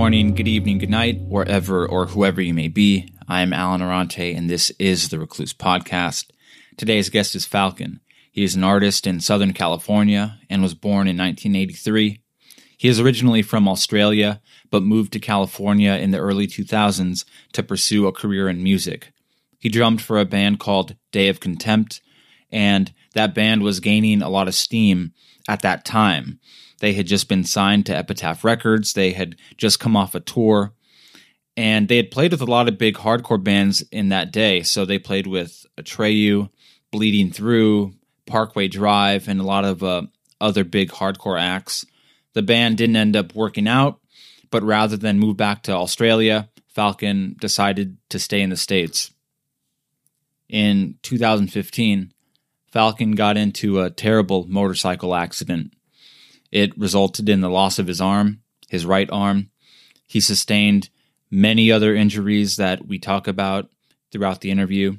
Good morning, good evening, good night, wherever or whoever you may be. I'm Alan Arante, and this is the Recluse Podcast. Today's guest is Falcon. He is an artist in Southern California and was born in 1983. He is originally from Australia, but moved to California in the early 2000s to pursue a career in music. He drummed for a band called Day of Contempt, and that band was gaining a lot of steam at that time. They had just been signed to Epitaph Records. They had just come off a tour. And they had played with a lot of big hardcore bands in that day. So they played with Atreyu, Bleeding Through, Parkway Drive, and a lot of uh, other big hardcore acts. The band didn't end up working out, but rather than move back to Australia, Falcon decided to stay in the States. In 2015, Falcon got into a terrible motorcycle accident it resulted in the loss of his arm, his right arm. He sustained many other injuries that we talk about throughout the interview.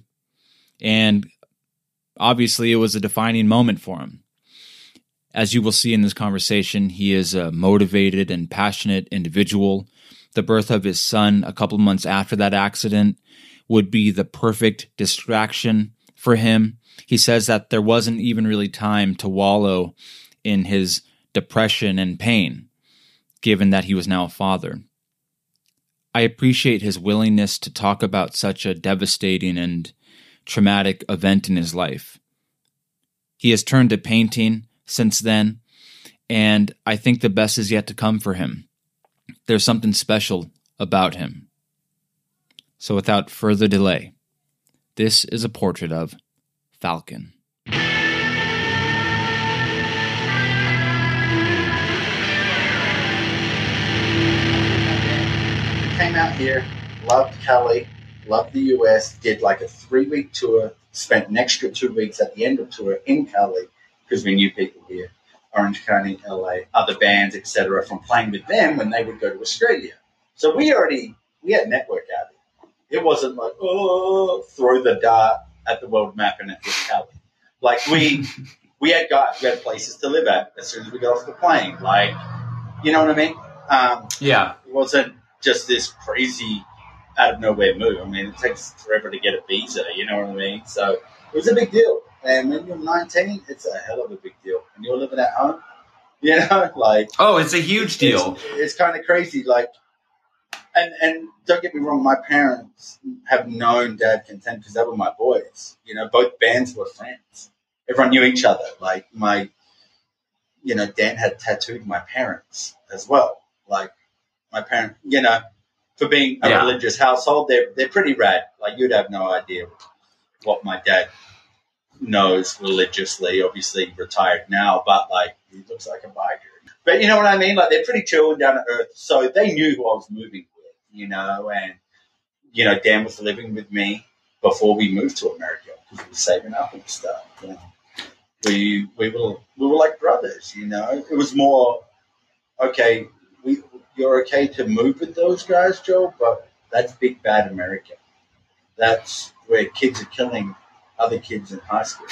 And obviously, it was a defining moment for him. As you will see in this conversation, he is a motivated and passionate individual. The birth of his son a couple months after that accident would be the perfect distraction for him. He says that there wasn't even really time to wallow in his depression, and pain, given that he was now a father. I appreciate his willingness to talk about such a devastating and traumatic event in his life. He has turned to painting since then, and I think the best is yet to come for him. There's something special about him. So, without further delay, this is a portrait of Falcon. Came out here, loved Cali, loved the US, did like a three week tour, spent an extra two weeks at the end of tour in Cali because we knew people here, Orange County, LA, other bands, etc., from playing with them when they would go to Australia. So we already we had network out here. It wasn't like oh throw the dart at the world map and it hit Cali. Like we we had guys, we had places to live at as soon as we got off the plane. Like you know what I mean? Um, yeah, it wasn't just this crazy out of nowhere move. I mean, it takes forever to get a visa, you know what I mean? So it was a big deal. And when you're 19, it's a hell of a big deal. And you're living at home, you know, like oh, it's a huge deal. It's, it's kind of crazy, like. And, and don't get me wrong, my parents have known Day of Contempt because they were my boys. You know, both bands were friends. Everyone knew each other. Like my, you know, Dan had tattooed my parents as well. Like my parents, you know, for being a yeah. religious household, they're they're pretty rad. Like you'd have no idea what my dad knows religiously. Obviously retired now, but like he looks like a biker. But you know what I mean? Like they're pretty chill and down to earth. So they knew who I was moving with, you know, and you know, Dan was living with me before we moved to America because we were saving up and stuff. You know. We we were we were like brothers, you know. It was more okay. You're okay to move with those guys, Joe, but that's big bad America. That's where kids are killing other kids in high school.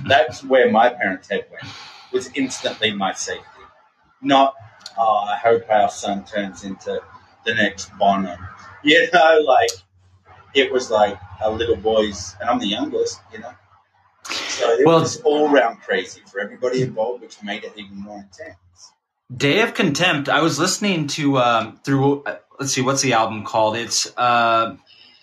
that's where my parents' head went. Was instantly my safety, not oh, I hope our son turns into the next Bono. You know, like it was like a little boys, and I'm the youngest. You know, so it well, was all round crazy for everybody involved, which made it even more intense. Day of Contempt. I was listening to um, through. Uh, let's see, what's the album called? It's. Uh,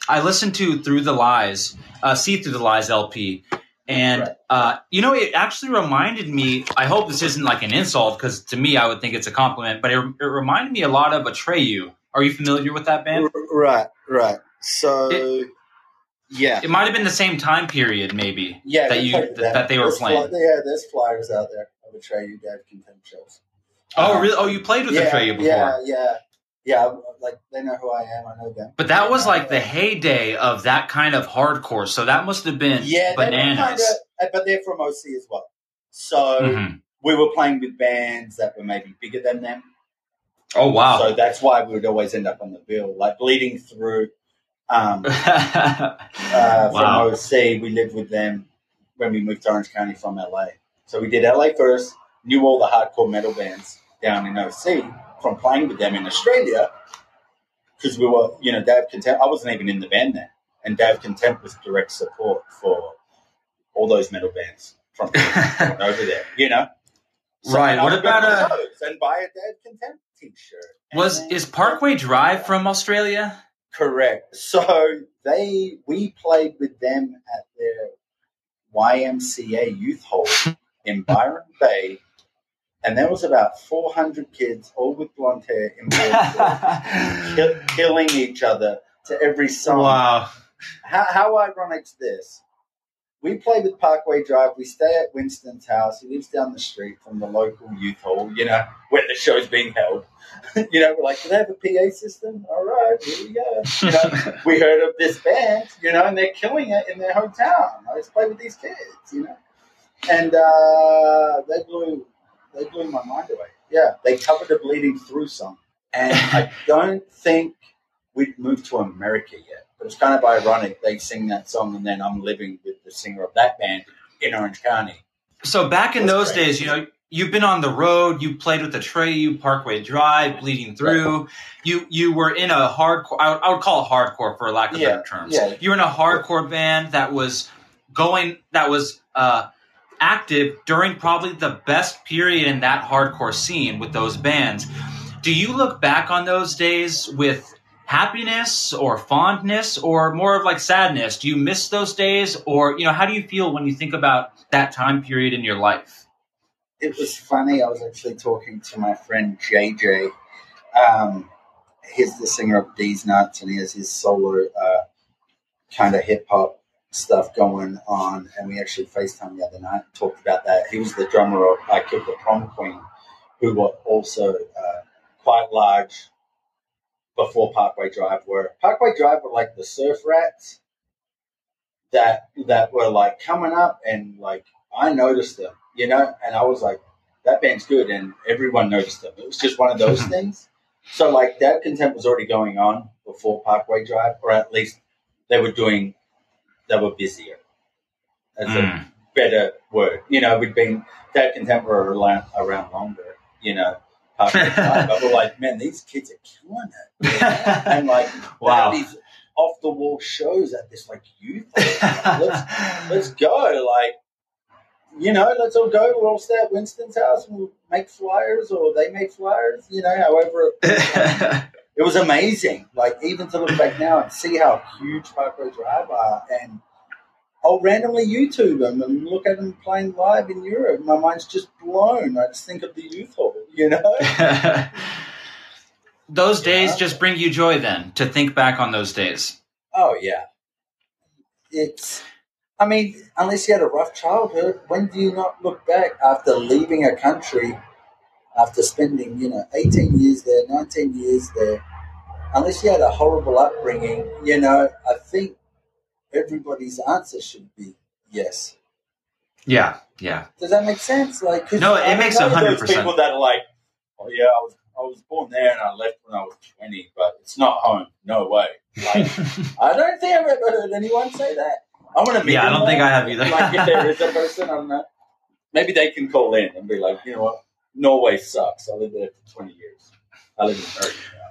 I listened to Through the Lies, uh, See Through the Lies LP, and uh, you know, it actually reminded me. I hope this isn't like an insult because to me, I would think it's a compliment. But it, it reminded me a lot of Atreyu. Are you familiar with that band? Right, right. So. It, yeah, it might have been the same time period, maybe. Yeah, that you that, that, they were there's playing. Fly, yeah, there's flyers out there of Atreyu Day of Contempt shows. Oh, um, really? Oh, you played with yeah, Atreyu before? Yeah, yeah, yeah. Like they know who I am. I know them. But that was like the heyday of that kind of hardcore. So that must have been yeah, bananas. Kind of, uh, but they're from OC as well. So mm-hmm. we were playing with bands that were maybe bigger than them. Oh wow! So that's why we would always end up on the bill, like bleeding through. Um, uh, wow. From OC, we lived with them when we moved to Orange County from LA. So we did LA first, knew all the hardcore metal bands, down in OC from playing with them in Australia because we were, you know, Day of Contempt. I wasn't even in the band then, and Day of Contempt was direct support for all those metal bands from over there. You know, so right. What about uh, a and buy a Day of Contempt t-shirt? Was is Parkway Drive from Australia? Correct. So they we played with them at their YMCA youth hall in Byron Bay and there was about 400 kids, all with blonde hair, in kill, killing each other to every song. Wow. How, how ironic is this? We play with Parkway Drive. We stay at Winston's house. He lives down the street from the local youth hall, you know, where the show's being held. you know, we're like, do they have a PA system? All right, here we go. You know, we heard of this band, you know, and they're killing it in their hometown. Let's play with these kids, you know. And uh, they blew they blew my mind away. Yeah, they covered the bleeding through song, and I don't think we'd moved to America yet. But it's kind of ironic they sing that song, and then I'm living with the singer of that band in Orange County. So back in those days, you know, you've been on the road. You played with the Atreyu, Parkway Drive, Bleeding Through. You you were in a hardcore. I would, I would, call it hardcore for lack of yeah, better terms. Yeah. You were in a hardcore band that was going. That was. Uh, active during probably the best period in that hardcore scene with those bands. Do you look back on those days with happiness or fondness or more of like sadness? Do you miss those days or you know how do you feel when you think about that time period in your life? It was funny. I was actually talking to my friend JJ. Um, he's the singer of Deez Nuts and he has his solo uh, kind of hip hop stuff going on, and we actually FaceTime the other night and talked about that. He was the drummer of I Killed the Prom Queen, who were also uh, quite large before Parkway Drive were. Parkway Drive were like the surf rats that that were like coming up, and like I noticed them, you know, and I was like, that band's good, and everyone noticed them. It was just one of those things. So like that content was already going on before Parkway Drive, or at least they were doing they were busier. That's mm. a hmm. better word. You know, we'd been that contemporary around, around longer, you know, Time, but we're like, man, these kids are killing it. and like, wow. these off the wall shows at this like youth. let's, let's go. Like, you know, let's all go. We'll all stay at Winston's house and we'll make flyers or they make flyers, you know, however. It, it was amazing. Like even to look back now and see how huge Parkway Drive are, and I'll randomly YouTube them and look at them playing live in Europe. My mind's just blown. I just think of the youth hall, you know. those days yeah. just bring you joy, then, to think back on those days. Oh yeah, it's. I mean, unless you had a rough childhood, when do you not look back after leaving a country after spending, you know, 18 years there, 19 years there, unless you had a horrible upbringing, you know, I think everybody's answer should be yes. Yeah, yeah. Does that make sense? Like, no, it I makes a hundred percent. People that are like, oh yeah, I was I was born there and I left when I was twenty, but it's not home. No way. Like, I don't think I've ever heard anyone say that. I want to meet. Yeah, I don't think I have either. like, if there is a person, I don't know. Maybe they can call in and be like, you know what, Norway sucks. I lived there for 20 years. I live in America now.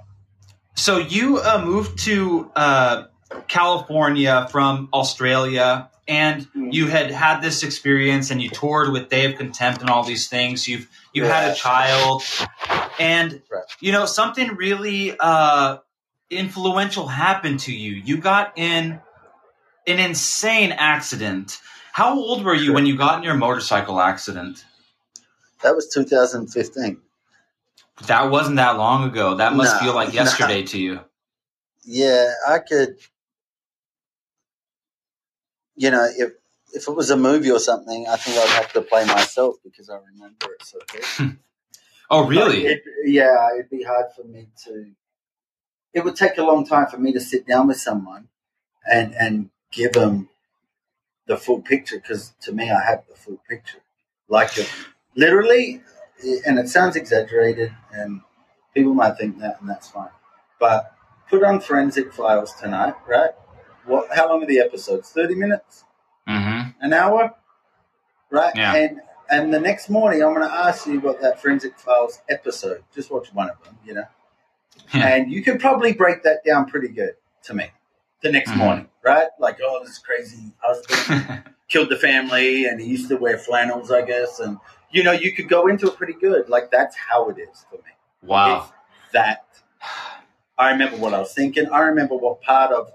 So you uh, moved to uh, California from Australia, and mm-hmm. you had had this experience, and you toured with Day of Contempt and all these things. You've you yeah. had a child, and you know something really uh, influential happened to you. You got in an insane accident. How old were you when you got in your motorcycle accident? That was 2015. That wasn't that long ago. That must no, feel like yesterday no. to you. Yeah, I could. You know, if if it was a movie or something, I think I'd have to play myself because I remember it so good. oh, really? It, yeah, it'd be hard for me to. It would take a long time for me to sit down with someone and and give them the full picture because to me, I have the full picture. Like literally, and it sounds exaggerated, and people might think that, and that's fine. But put on forensic files tonight, right? What? How long are the episodes? Thirty minutes? Mm-hmm. An hour? Right? Yeah. And And the next morning, I'm going to ask you what that Forensic Files episode. Just watch one of them, you know. and you could probably break that down pretty good to me the next Mhm. morning, right? Like, oh, this crazy husband killed the family, and he used to wear flannels, I guess, and you know, you could go into it pretty good. Like that's how it is for me. wow. It's that. I remember what I was thinking. I remember what part of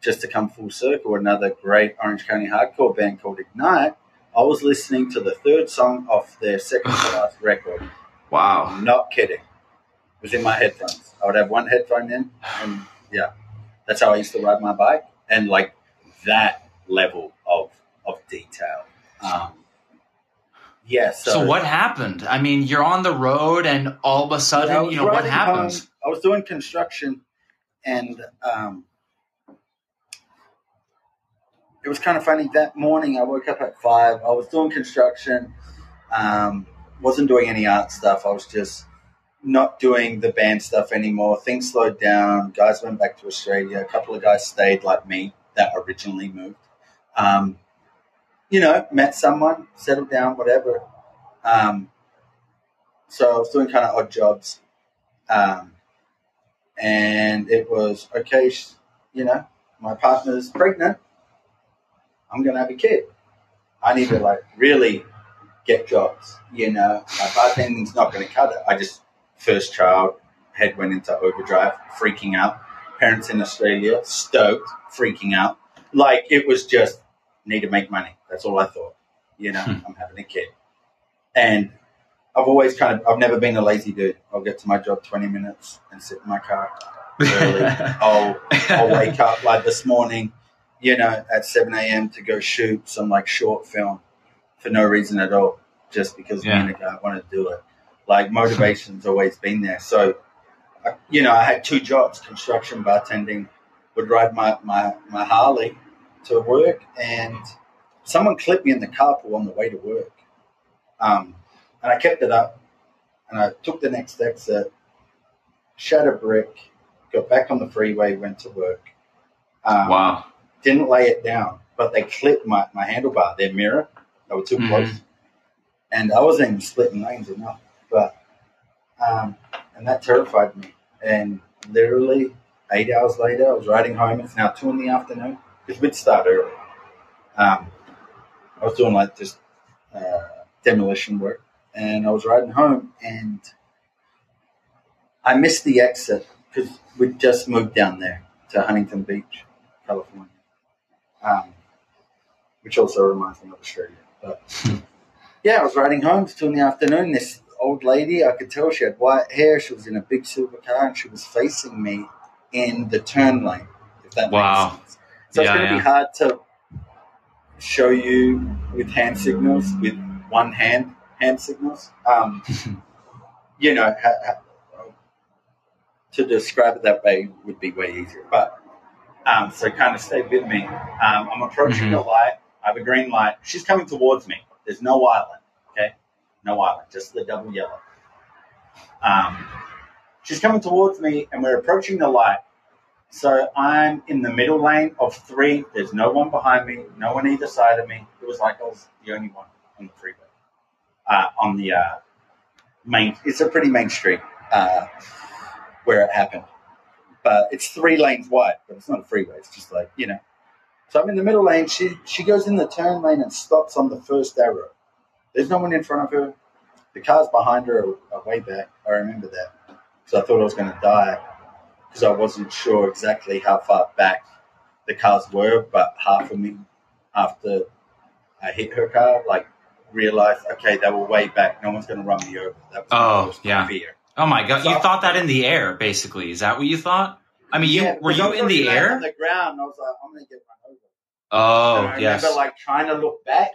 just to come full circle, another great Orange County hardcore band called Ignite. I was listening to the third song off their second to last record. Wow. Not kidding. It was in my headphones. I would have one headphone in, and yeah, that's how I used to ride my bike, and like that level of of detail. Um, yeah. So, what happened? I mean, you're on the road, and all of a sudden, you know what happens? home. I was doing construction, and um, it was kind of funny. That morning, I woke up at five. I was doing construction. Um, wasn't doing any art stuff. I was just not doing the band stuff anymore. Things slowed down. Guys went back to Australia. A couple of guys stayed, like me, that originally moved. Um, you know, met someone, settled down, whatever. Um, so I was doing kind of odd jobs. Um, and it was okay, you know, my partner's pregnant. I'm going to have a kid. I need to like really get jobs, you know. My bartending's not going to cut it. I just, first child, head went into overdrive, freaking out. Parents in Australia, stoked, freaking out. Like it was just, need to make money. That's all I thought. You know, Hmm. I'm having a kid. And I've always kind of, I've never been a lazy dude. I'll get to my job 20 minutes and sit in my car. Early. I'll, I'll wake up like this morning, you know, at 7 a.m. to go shoot some like short film for no reason at all, just because Yeah. me and a guy want to do it. Like motivation's always been there. So, I- you know, I had two jobs: construction, bartending. Would ride my my my Harley to work, and someone clipped me in the carpool on the way to work. Um, and I kept it up, and I took the next exit, a brick, got back on the freeway, went to work. Um, wow. Didn't lay it down, but they clipped my, my handlebar, their mirror. They were too Mhm. close. And I wasn't even splitting lanes enough. But, um, and that terrified me. And literally eight hours later, I was riding home. It's now two in the afternoon because we'd start early. Um, I was doing like just uh, demolition work. And I was riding home and I missed the exit because we'd just moved down there to Huntington Beach, California, um, which also reminds me of Australia. But yeah, I was riding home. It's two in the afternoon. This old lady, I could tell she had white hair. She was in a big silver car, and she was facing me in the turn lane. If that Wow. makes sense. So Yeah, it's going to yeah. be hard to show you with hand signals, with one hand hand signals. Um, you know, ha, ha, to describe it that way would be way easier. But um, so kind of stay with me. Um, I'm approaching Mhm. the light. I have a green light. She's coming towards me. There's no island. Okay, no island, just the double yellow. Um, she's coming towards me, and we're approaching the light. So I'm in the middle lane of three. There's no one behind me, no one either side of me. It was like I was the only one on the freeway. Uh, on the uh, main, it's a pretty main street uh, where it happened, but it's three lanes wide. But it's not a freeway. It's just like you know. So I'm in the middle lane. She she goes in the turn lane and stops on the first arrow. There's no one in front of her. The cars behind her are, are way back. I remember that. So I thought I was going to die because I wasn't sure exactly how far back the cars were, but half of me after I hit her car, like realized, okay, they were way back. No one's going to run me over. That was Oh, my yeah. fear. Oh my god! You So- thought that in the air, basically. Is that what you thought? I mean, you Yeah, were you I in the air? On the ground, I was like, I'm going to get run over. Oh and I yes. remember like trying to look back.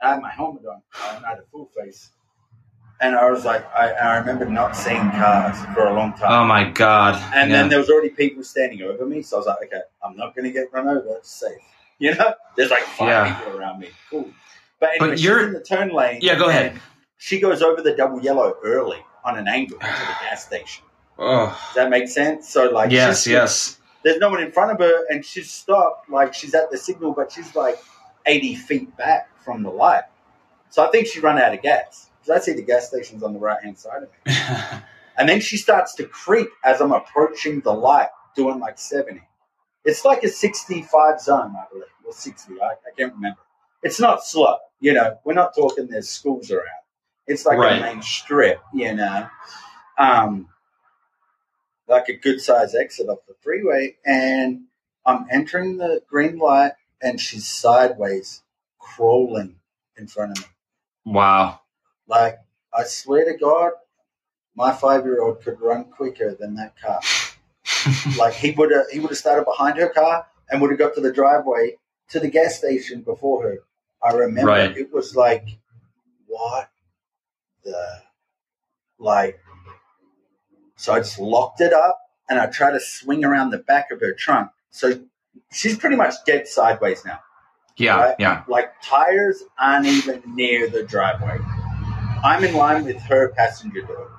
I had my helmet on. I had a full face. And I was like, I, I remember not seeing cars for a long time. Oh my god! And Yeah. then there was already people standing over me, so I was like, okay, I'm not going to get run over. It's safe. You know, there's like five Yeah. people around me. Cool. But anyway, But she's you're- in the turn lane. Yeah, go ahead. She goes over the double yellow early on an angle to the gas station. oh Does that make sense? So like, yes, yes. There's no one in front of her, and she's stopped. Like she's at the signal, but she's like 80 feet back from the light. So I think she run out of gas because I see the gas stations on the right hand side of me. And then she starts to creep as I'm approaching the light, doing like 70. It's like a 65 zone, I believe, or 60. I, I can't remember. It's not slow, you know. We're not talking there's schools around. It's like Right. a main strip, you know. Um, like a good size exit off the freeway. And I'm entering the green light, and she's sideways, crawling in front of me. wow. Like, I swear to God, my five year old could run quicker than that car. like he would have he would have started behind her car and would have got to the driveway to the gas station before her. I remember Right. it was like what the like so I just locked it up and I tried to swing around the back of her trunk. So she's pretty much dead sideways now yeah, Right. yeah. like tires aren't even near the driveway. I'm in line with her passenger door.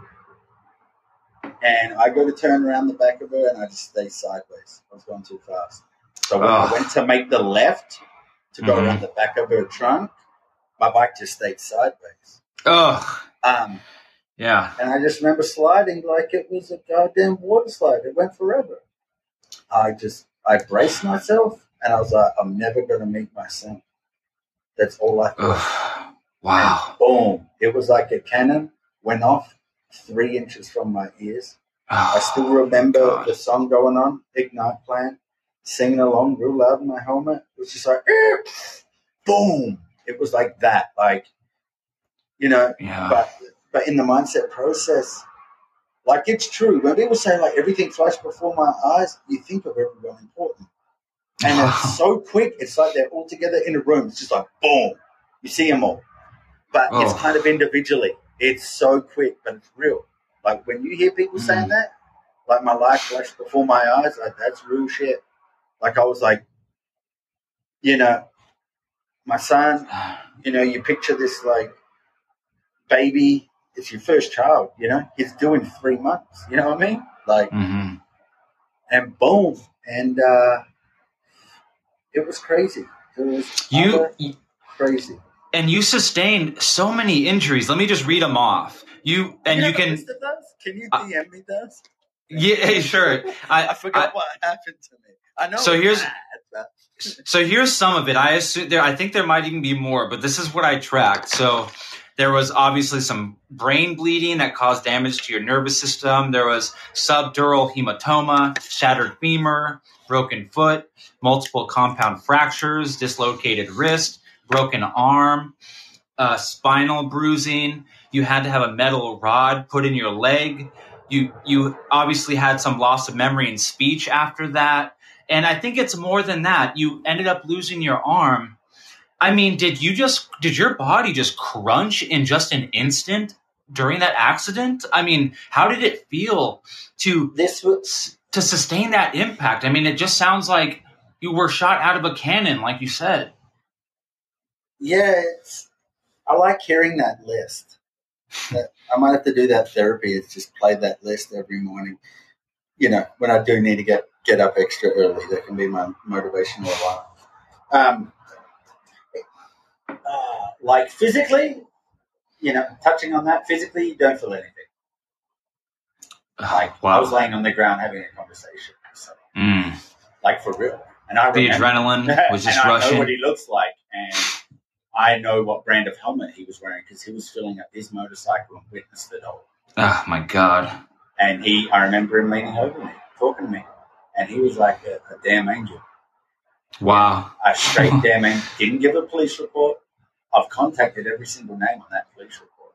And I go to turn around the back of her and I just stay sideways. I was going too fast. So when Ugh. I went to make the left to go Mhm. around the back of her trunk, my bike just stayed sideways. Oh, Um, yeah. and I just remember sliding like it was a goddamn water slide. It went forever. I just, I braced myself and I was like, I'm never going to meet my son. That's all I thought. Wow. And boom. It was like a cannon went off three inches from my ears. I ah, still remember God. the song going on, Ignite Plant, singing along real loud in my helmet. It was just like, boom. It was like that. Like, you know, Yeah. but but in the mindset process, like it's true. When people say like everything flashed before my eyes, you think of everyone important. And Wow. it's so quick, it's like they're all together in a room. It's just like boom. You see them all. But it's Oh. kind of individually. It's so quick, but it's real. Like when you hear people saying Mm. that, like my life flashed before my eyes, like that's real shit. Like I was like, you know, my son, you know, you picture this like baby, it's your first child, you know, he's doing three months, you know what I mean? Like, hmm and boom, and uh, it was crazy. It was You crazy. And you sustained so many injuries. Let me just read them off. You and you can. list of those? Can you Uh, DM me those? Yeah, sure. I, I forgot what happened to me. I know. So here's- bad, but- So here's some of it. I assume there. I think there might even be more, but this is what I tracked. So there was obviously some brain bleeding that caused damage to your nervous system. There was subdural hematoma, shattered femur, broken foot, multiple compound fractures, dislocated wrist, broken arm, uh, spinal bruising. You had to have a metal rod put in your leg. You you obviously had some loss of memory and speech after that. And I think it's more than that. You ended up losing your arm. I mean, did you just did your body just crunch in just an instant during that accident? I mean, how did it feel to this was to sustain that impact? I mean, it just sounds like you were shot out of a cannon, like you said. Yeah. It's, I like hearing that list. That- I might have to do that therapy. It's just play that list every morning. You know, when I do need to get get up extra early, that can be my motivation a while. Um, uh, like physically, you know, touching on that physically, you don't feel anything. Like I was laying on the ground having a conversation, so, Mm. like for real. And I The remember, adrenaline was just and I know rushing. what he looks like, and I know what brand of helmet he was wearing because he was filling up his motorcycle and witnessed it all. Oh my god. And he, I remember him leaning over me, talking to me, and he was like a, a damn angel, Wow. a straight damn angel. Didn't give a police report. I've contacted every single name on that police report.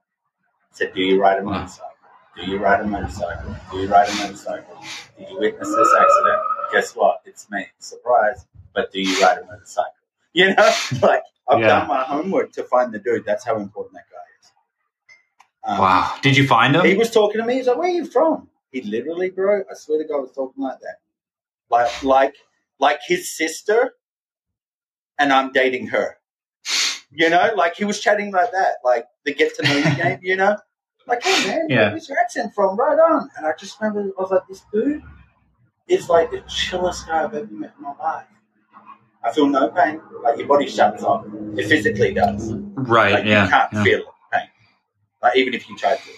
Said, "Do you ride a motorcycle? Do you ride a motorcycle? Do you ride a motorcycle? Did you witness this accident? Guess what? It's me. Surprise! But do you ride a motorcycle? You know, like I've Yeah. done my homework to find the dude. That's how important that guy is. Um, Wow. Did you find him? He was talking to me. He's like, "Where are you from?" He literally, bro. I swear to God, was talking like that, like, like, like his sister, and I'm dating her. You know, like he was chatting like that, like the get to know you game. You know, like, hey man, Yeah. where's your accent from? Right on. And I just remember, I was like, this dude is like the chillest guy I've ever met in my life. I feel no pain. Like your body shuts off. It physically does. Right. Like yeah. you can't yeah. feel pain. Like even if you try to.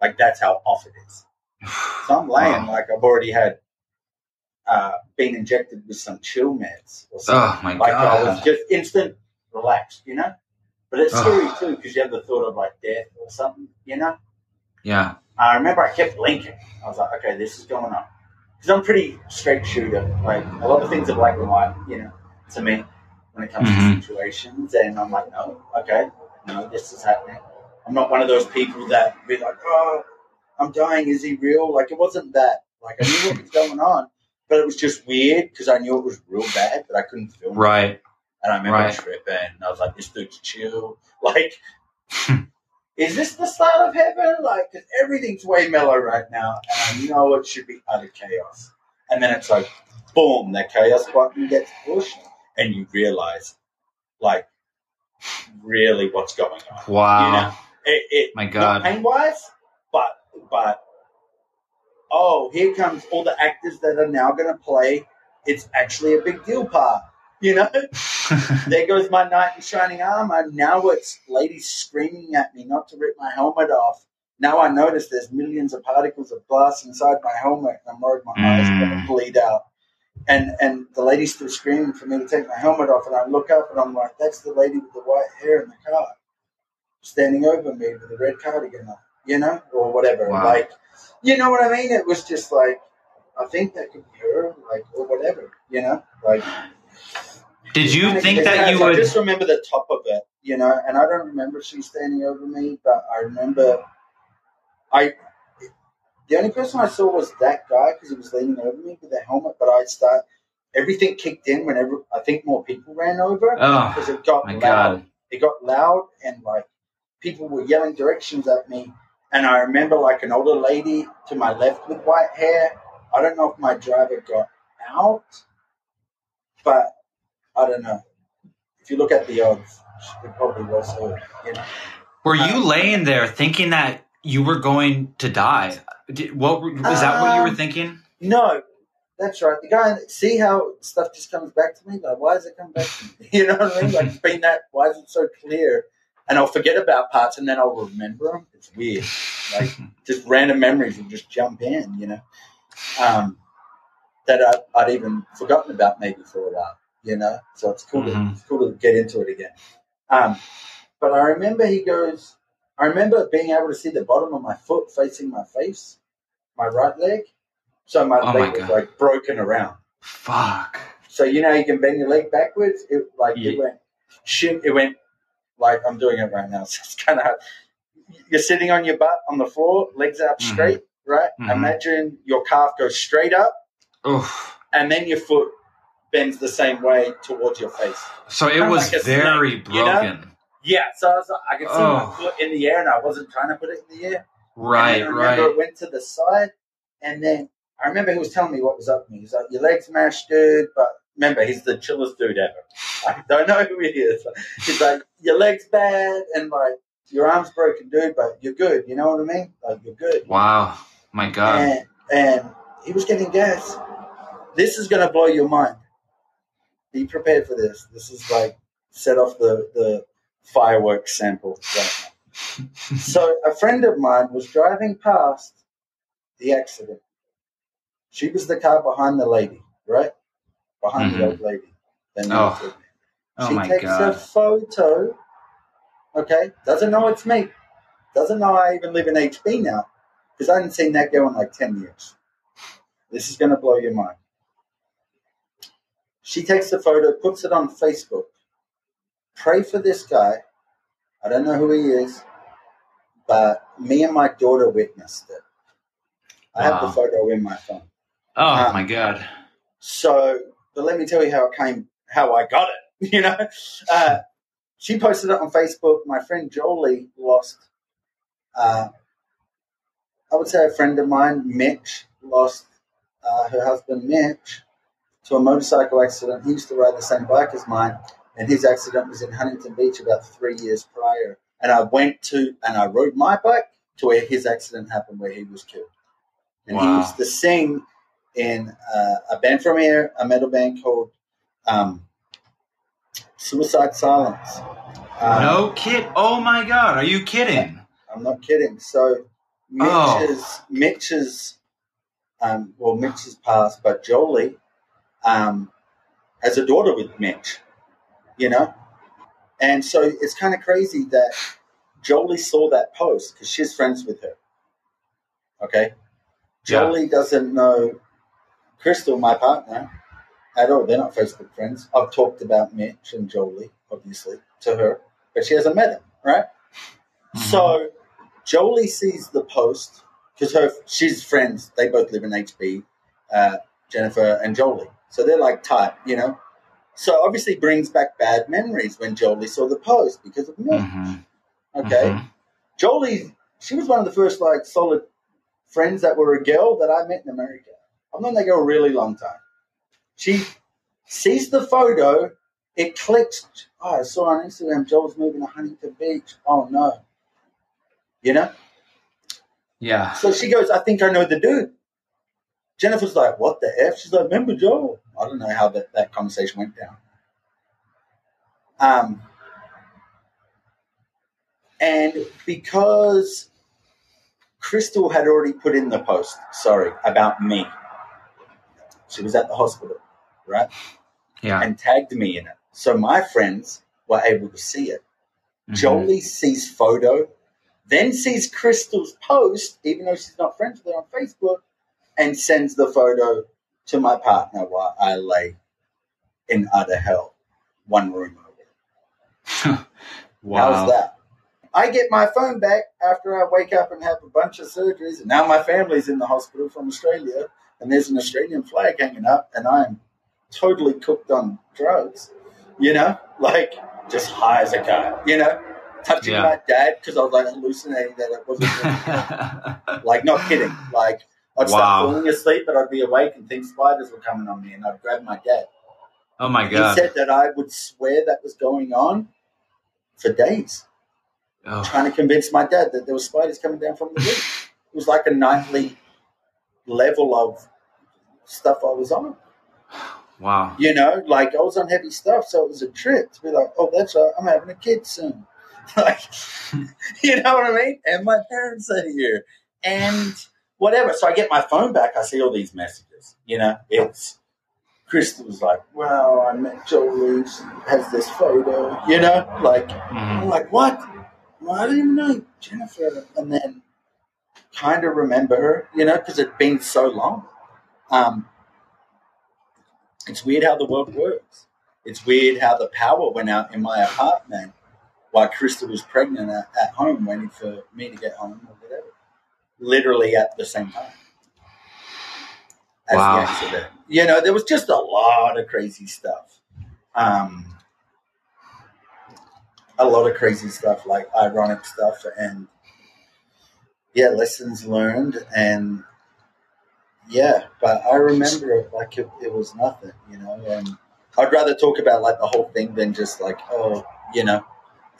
Like that's how off it is. So I'm laying Wow. like I've already had uh, been injected with some chill meds or something. Oh my god. like I was just instant relaxed, you know. But it's scary too because you have the thought of like death or something, you know. Yeah. I remember I kept blinking. I was like, okay, this is going on. Because I'm pretty straight shooter. Like, a lot of things are black and white, you know, to me, when it comes Mhm. to situations. And I'm like, no, okay, no, this is happening. I'm not one of those people that be like, oh, I'm dying. Is he real? Like, it wasn't that. Like, I knew what was going on, but it was just weird because I knew it was real bad, but I couldn't film it. Right. And I remember Right. tripping. I was like, this dude's chill. Like, is this the start of heaven? Like, cause everything's way mellow right now. And I know it should be utter chaos. And then it's like, boom, that chaos button gets pushed. And you realize, like, really what's going on. Wow. You know? It, it, My God. Pain wise, but, but, oh, here comes all the actors that are now going to play. It's actually a big deal part. You know? there goes my knight in shining armor. Now it's ladies screaming at me not to rip my helmet off. Now I notice there's millions of particles of glass inside my helmet, and I'm worried my eyes are going Mm. to bleed out. And and the lady's still screaming for me to take my helmet off, and I look up and I'm like, that's the lady with the white hair in the car, standing over me with the red cardigan on, you know, or whatever. Wow. Like, you know what I mean? It was just like, I think that could be her, like, or whatever, you know, like. Did you think that you ass. I would? just remember the top of it, you know, and I don't remember she standing over me, but I remember I. The only person I saw was that guy because he was leaning over me with a helmet. But I'd start everything kicked in whenever I think more people ran over Oh because it got my loud. god. It got loud and like people were yelling directions at me. And I remember like an older lady to my left with white hair. I don't know if my driver got out, but I don't know. If you look at the odds, it probably was her. You know? Were you um, laying there thinking that you were going to die? Did, what is that? What you were Um, thinking? No, that's right. The guy, see how stuff just comes back to me? Like, why does it come back to me? You know what I mean? Like, been that, why is it so clear? And I'll forget about parts and then I'll remember them. It's weird. Like, just random memories will just jump in, you know? Um, that I, I'd even forgotten about maybe for a while, you know? So it's cool, Mhm. to, it's cool to get into it again. Um, but I remember he goes, I remember being able to see the bottom of my foot facing my face, my right leg. So my Oh my leg was God. like broken around. Fuck. So you know you can bend your leg backwards. It like it went shit. It went like I'm doing it right now. So it's kind of hard. You're sitting on your butt on the floor, legs out Mhm. straight, right? Mhm. Imagine your calf goes straight up, Oof. and then your foot bends the same way towards your face. So it was like very snake, you know? Yeah. So I was like, I could see Oh. my foot in the air, and I wasn't trying to put it in the air. Right, And I remember right. It went to the side, and then I remember he was telling me what was up with me. He's like, "Your legs mashed, dude." But remember, he's the chillest dude ever. I don't know who he is. He's like, "Your legs bad, and like your arms broken, dude, but you're good." You know what I mean? Like you're good. Wow. My god. And and he was getting gas. This is gonna blow your mind. Be prepared for this. This is like set off the the fireworks sample right now. So a friend of mine was driving past the accident. She was the car behind the lady, right? Behind Mhm. the old lady. Then Oh. Oh she takes a photo. Okay, doesn't know it's me. Doesn't know I even live in HB now because I hadn't seen that girl in like ten years. This is going to blow your mind. She takes the photo, puts it on Facebook. Pray for this guy. I don't know who he is, but me and my daughter witnessed it. I have the photo in my phone. Oh um, my god. So, but let me tell you how it came, how I got it. You know, uh, she posted it on Facebook. My friend Jolie lost. Uh, I would say a friend of mine, Mitch, lost uh, her husband Mitch to a motorcycle accident. He used to ride the same bike as mine, and his accident was in Huntington Beach about three years prior. And I went to and I rode my bike to where his accident happened, where he was killed. And he used to sing in uh, a band from here, a metal band called um, Suicide Silence. Um, no kid. Oh my god, are you kidding? I'm not kidding. So Oh. Mitch's Mitch's um, well, Mitch has passed, but Jolie um, has a daughter with Mitch, you know, and so it's kind of crazy that Jolie saw that post because she's friends with her. Okay, Yeah. Jolie doesn't know Crystal, my partner, at all. They're not Facebook friends. I've talked about Mitch and Jolie, obviously, to her, but she hasn't met him, right? Mhm. So Jolie sees the post because her she's friends. They both live in HB, uh, Jennifer and Jolie. So they're like tight, you know. So obviously brings back bad memories when Jolie saw the post because of me. Mhm. Okay, Mhm. Jolie, she was one of the first like solid friends that were a girl that I met in America. I've known that girl a really long time. She sees the photo, it clicks. Oh, I saw on Instagram Joel's moving to Huntington Beach. Oh no. You know? Yeah. So she goes, I think I know the dude. Jennifer's like, what the F? She's like, remember Joel? I don't know how that, that conversation went down. Um, and because Crystal had already put in the post, sorry, about me, she was at the hospital, right? Yeah. And tagged me in it. So my friends were able to see it. Mhm. Jolie sees photo, then sees Crystal's post, even though she's not friends with her on Facebook, and sends the photo to my partner while I lay in utter hell, one room over. Wow. How's that? I get my phone back after I wake up and have a bunch of surgeries, and now my family's in the hospital from Australia, and there's an Australian flag hanging up, and I'm totally cooked on drugs, you know, like just high as a kite, you know, touching Yeah. my dad because I was like hallucinating that it wasn't like not kidding, like. I'd Wow. start falling asleep, but I'd be awake and think spiders were coming on me, and I'd grab my dad. oh my god! He said that I would swear that was going on for days Oh. trying to convince my dad that there were spiders coming down from the roof. It was like a nightly level of stuff I was on. Wow. You know, like I was on heavy stuff, so it was a trip to be like, oh, that's right, I'm having a kid soon. like, you know what I mean? And my parents are here, and whatever. So I get my phone back. I see all these messages. You know, it's Crystal's like, well, I met Jolie. She has this photo. You know, like Mhm. I'm like, what? Well, I didn't even know Jennifer. And then kind of remember her, you know, because it'd been so long. Um, it's weird how the world works. It's weird how the power went out in my apartment while Krista was pregnant at, at home, waiting for me to get home or whatever. Literally at the same time. As Wow. the accident. You know, there was just a lot of crazy stuff. Um, a lot of crazy stuff, like ironic stuff, and yeah, lessons learned, and yeah. But I remember it like it, it was nothing, you know. And I'd rather talk about like the whole thing than just like, oh, you know,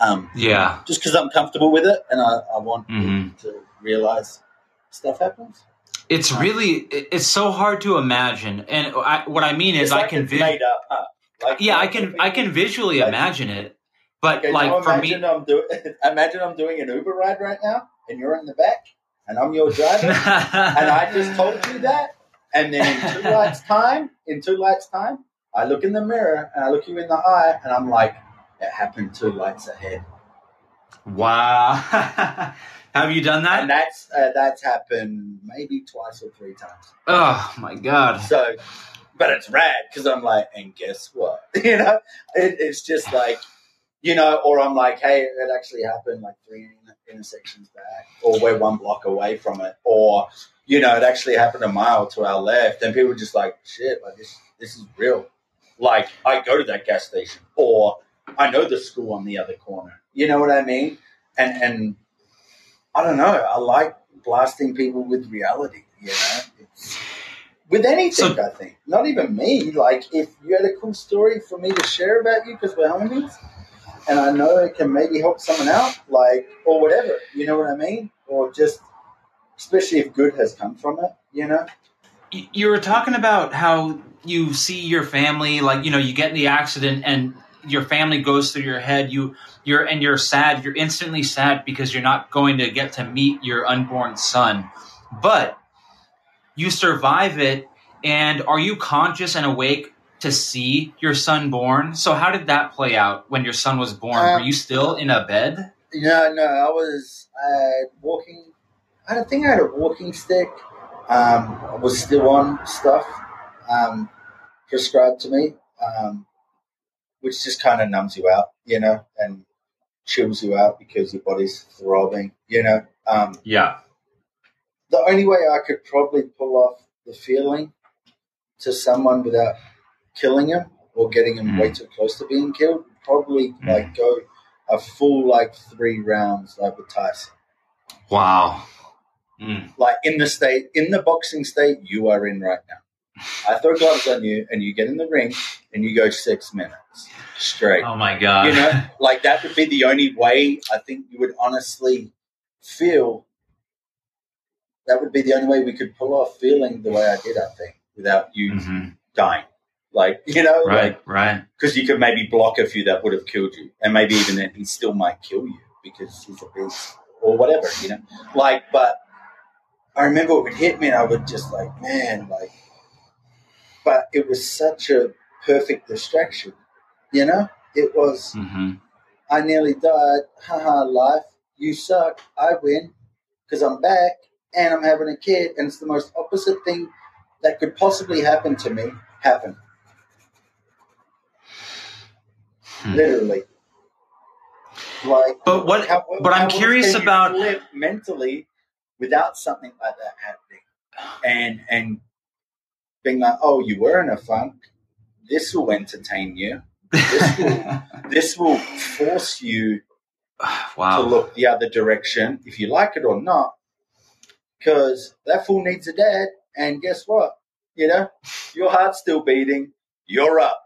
um, Yeah. just because I'm comfortable with it, and I, I want Mhm. to realize stuff happens. It's really it's so hard to imagine, and I, what I mean is It's I can vis- made up, huh? Like, yeah I can I can visually Like- imagine it, but Okay, like for me, imagine I'm doing imagine I'm doing an Uber ride right now, and you're in the back, and I'm your driver, and I just told you that, and then in two lights time, in two lights time, I look in the mirror and I look you in the eye, and I'm like, it happened two lights ahead, wow. Have you done that? and that's uh, that's happened maybe twice or three times. Oh my god. So, but it's rad because I'm like, and guess what? you know, it, it's just like, you know, or I'm like, hey, it actually happened like three intersections back, or we're one block away from it, or you know, it actually happened a mile to our left, and people are just like, shit, like this, this is real. Like I go to that gas station, or I know the school on the other corner. You know what I mean? And and I don't know. I like blasting people with reality. You know, it's, with anything. So- I think not even me. Like if you had a cool story for me to share about you because we're homies, and I know it can maybe help someone out, like or whatever. You know what I mean? Or just especially if good has come from it. You know? You were talking about how you see your family, like you know, you get in the accident, and your family goes through your head. You you're and you're sad. You're instantly sad because you're not going to get to meet your unborn son. But you survive it and are you conscious and awake to see your son born? So how did that play out when your son was born? Um, Were you still in a bed? No, no, I was uh, walking. I don't think I had a walking stick. Um, I was still on stuff um, prescribed to me, um, which just kind of numbs you out, you know, and chills you out because your body's throbbing, you know. Um, Yeah. the only way I could probably pull off the feeling to someone without killing him or getting him Mm. way too close to being killed, probably Mm. like go a full like three rounds like with Tyson. Wow. Mm. Like in the state, in the boxing state you are in right now. I throw gloves on you and you get in the ring and you go six minutes straight. Oh my god. You know, like that would be the only way I think you would honestly feel. That would be the only way we could pull off feeling the way I did. I think without you Mhm. dying, like you know, Right. Right. because you could maybe block a few that would have killed you, and maybe even then he still might kill you because he's a beast or whatever, you know. Like, but I remember it would hit me, and I would just like, man, like, but it was such a perfect distraction, you know. It was. hmm I nearly died. Haha, life. You suck. I win because I'm back and I'm having a kid, and it's the most opposite thing that could possibly happen to me happen. Hmm. Literally. Like, But what- how- but I'm curious about- live mentally without something like that happening, and and being like, oh, you were in a funk. This will entertain you. This will this will force you to look the other direction, if you like it or not, because that fool needs a dad. And guess what? You know, your heart's still beating. You're up.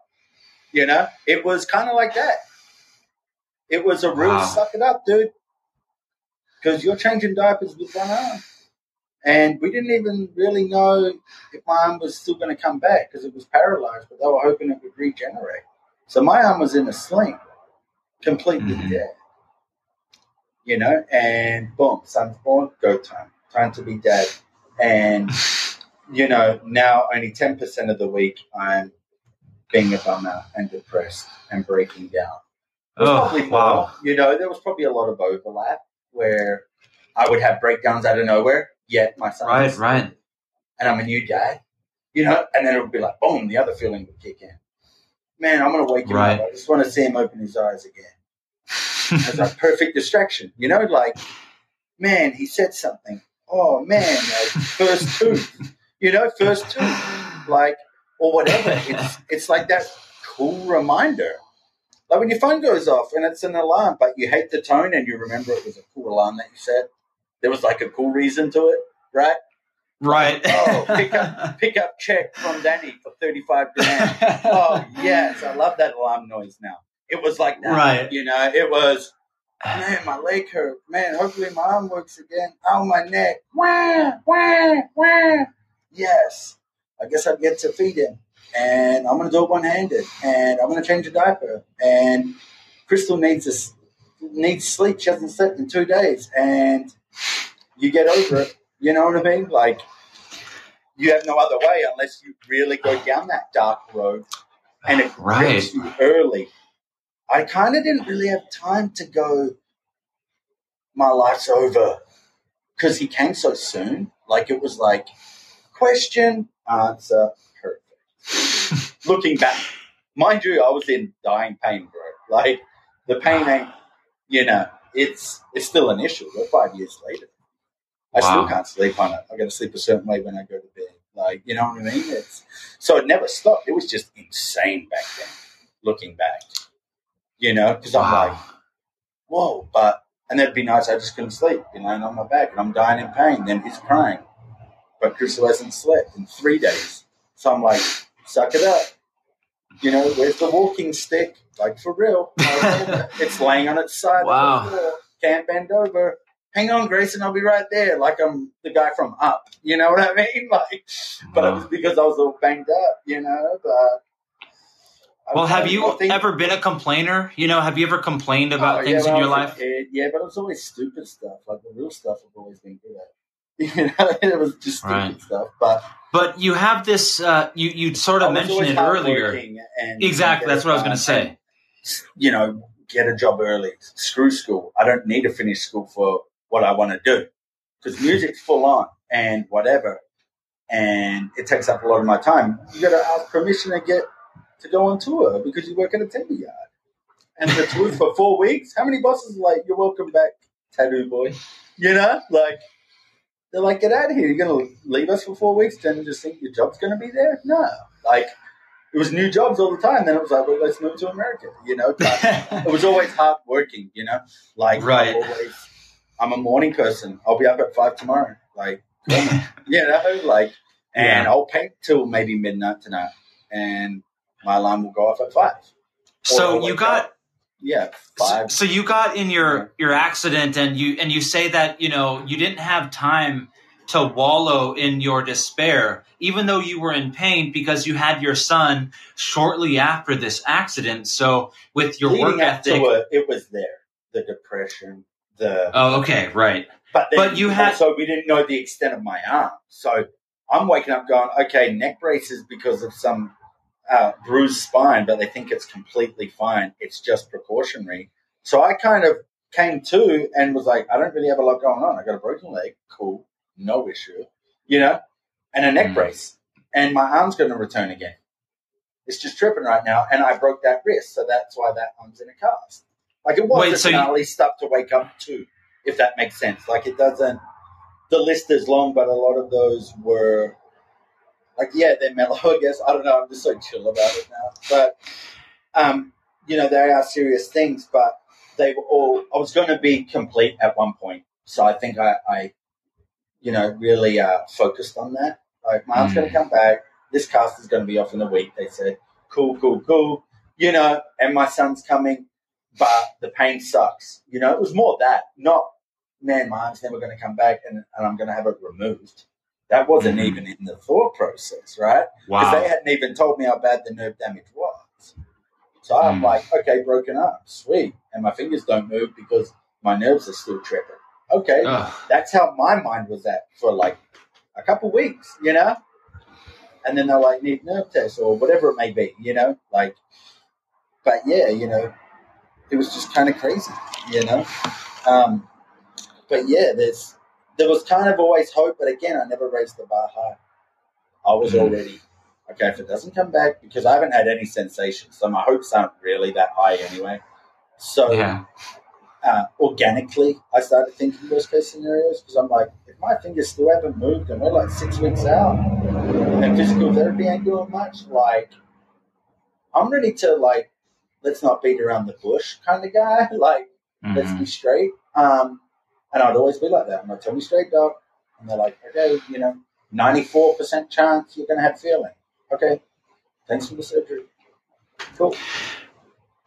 You know, it was kind of like that. It was a real Wow. suck it up, dude. Because you're changing diapers with one arm. And we didn't even really know if my arm was still going to come back because it was paralyzed, but they were hoping it would regenerate. So my arm was in a sling, completely Mhm. dead. You know, and boom, son's born, go time. Time to be dad. And, you know, now only 10% of the week I'm being a bummer and depressed and breaking down. Probably Oh, more. wow. You know, there was probably a lot of overlap where I would have breakdowns out of nowhere, yet my son Right. Right. and I'm a new dad, you know, and then it would be like, boom, the other feeling would kick in. Man, I'm going to wake him Right. up. I just want to see him open his eyes again. It's like perfect distraction, you know, like, man, he said something. Oh, man, like first tooth, you know, first tooth, like, or whatever. It's, it's like that cool reminder. Like when your phone goes off and it's an alarm, but you hate the tone and you remember it was a cool alarm that you set. There was like a cool reason to it, right? right. Oh, pick up, pick up check from Danny for 35 grand. Oh, yes. I love that alarm noise now. It was like that. Right. You know, it was, man, my leg hurt. Man, hopefully my arm works again. Oh, my neck. Wah, wah, wah. Yes. I guess I get to feed him. And I'm going to do it one handed. And I'm going to change a diaper. And Crystal needs a, s- needs sleep. She hasn't slept in two days. And you get over it. You know what I mean? Like, you have no other way unless you really go down that dark road and it Right. grips you early. I kind of didn't really have time to go, my life's over, because he came so soon. Like, it was like, question, answer, perfect. Looking back, mind you, I was in dying pain, bro. Like, the pain ain't, you know, it's it's still an issue. We're five years later. I Wow. still can't sleep on it. I got to sleep a certain way when I go to bed. Like, you know what I mean? It's so it never stopped. It was just insane back then. Looking back, you know, because I'm like, whoa, but and there'd be nights I just couldn't sleep, you know, and on my back and I'm dying in pain. Then he's crying, but Crystal hasn't slept in three days. So I'm like, suck it up. You know, where's the walking stick? Like for real, it's laying on its side. Wow. On the floor. Can't bend over. Hang on, Grayson, I'll be right there. Like I'm the guy from Up. You know what I mean? Like, but it was because I was all banged up. You know, but Well, have you think- ever been a complainer? You know, have you ever complained about Oh, things yeah, in your I was a life? kid, yeah, but it was always stupid stuff. Like the real stuff I've always been good at. You know, it was just stupid Right. stuff. But But you have this. Uh, you you sort of mentioned it earlier. And Exactly, that's what I was going to say. and, You know, get a job early. Screw school. I don't need to finish school for what I want to do because music's full on and whatever, and it takes up a lot of my time. You got to ask permission to get to go on tour because you work at a timber yard. And the tour's for four weeks. How many bosses are like, "You're welcome back, tattoo boy"? You know, like they're like, "Get out of here! You're gonna leave us for four weeks? Then just think your job's gonna be there?" No, like it was new jobs all the time. Then it was like, well, let's move to America. You know, it was always hard working. You know, like Right. I'm always, I'm a morning person. I'll be up at five tomorrow. Like, you know, like, and Yeah. I'll paint till maybe midnight tonight, and my alarm will go off at five. so you got up, yeah So, five. so you got in your your accident and you and you say that you know you didn't have time to wallow in your despair even though you were in pain because you had your son shortly after this accident so with your Leading work ethic it, it was there. The depression, the oh okay right But, then, But you had- so we didn't know the extent of my arm. So I'm waking up going, okay, neck braces because of some uh, bruised spine, but they think it's completely fine. It's just precautionary. So I kind of came to and was like, I don't really have a lot going on. I got a broken leg, cool, no issue, you know, and a neck Mm. brace, and my arm's going to return again. It's just tripping right now, and I broke that wrist, so that's why that arm's in a cast. Like it was Wait, so you- stuff to wake up to if that makes sense. Like it doesn't. The list is long, but a lot of those were like, yeah, they're mellow. I guess I don't know. I'm just so chill about it now. But um, you know, they are serious things. But they were all. I was going to be complete at one point, so I think I, I you know, really uh, focused on that. Like, my arm's Mm. going to come back. This cast is going to be off in a week. They said, cool, cool, cool. You know, and my son's coming, but the pain sucks. You know, it was more that, not, man, my arm's never going to come back and, and I'm going to have it removed. That wasn't Mhm. even in the thought process, right? Because wow they hadn't even told me how bad the nerve damage was. So I'm Mm. like, okay, broken arm, sweet. And my fingers don't move because my nerves are still tripping. Okay, Ugh. that's how my mind was at for like a couple weeks, you know? And then they're like, need nerve tests or whatever it may be, you know? Like, but yeah, you know, it was just kind of crazy, you know? Um, but yeah, there's, there was kind of always hope, but again, I never raised the bar high. I was Mm. already, okay, if it doesn't come back, because I haven't had any sensation, so my hopes aren't really that high anyway. So, yeah uh, organically, I started thinking worst case scenarios because I'm like, if my fingers still haven't moved and we're like six weeks out and physical therapy ain't doing much, like, I'm ready to, like, let's not beat around the bush kind of guy. Like, let's Mhm. be straight. Um, and I'd always be like that. I'm like, tell me straight, dog. And they're like, okay, you know, 94% chance you're going to have feeling. Okay. Thanks for the surgery. Cool.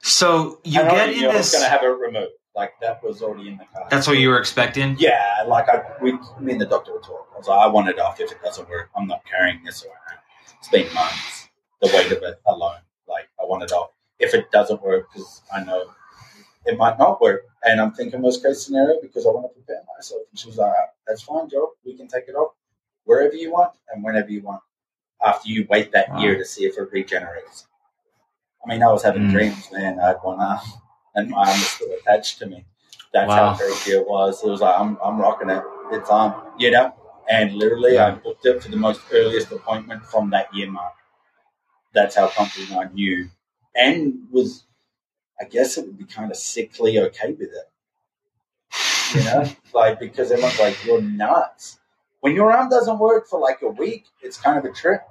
so you And get in this. I was going to have it removed. Like, that was already in the car. that's what you were expecting Yeah, like I, we, me and the doctor were talking. I was like, I want it off. If it doesn't work, I'm not carrying this around. It's been months. The weight of it alone, like I want it off. If it doesn't work, because I know it might not work, and I'm thinking worst case scenario because I want to prepare myself. And she was like, "That's fine, Joe. We can take it off wherever you want and whenever you want. After you wait that Wow. year to see if it regenerates." I mean, I was having Mm. dreams, man. I had one arm, and my arm was still attached to me. That's Wow. how crazy it was. It was like I'm, I'm rocking it. It's on, you know. And literally, I booked it for the most earliest appointment from that year mark. That's how confident I knew, and was, I guess, it would be kind of sickly okay with it. You know, like because everyone's like, "You're nuts." When your arm doesn't work for like a week, it's kind of a trip.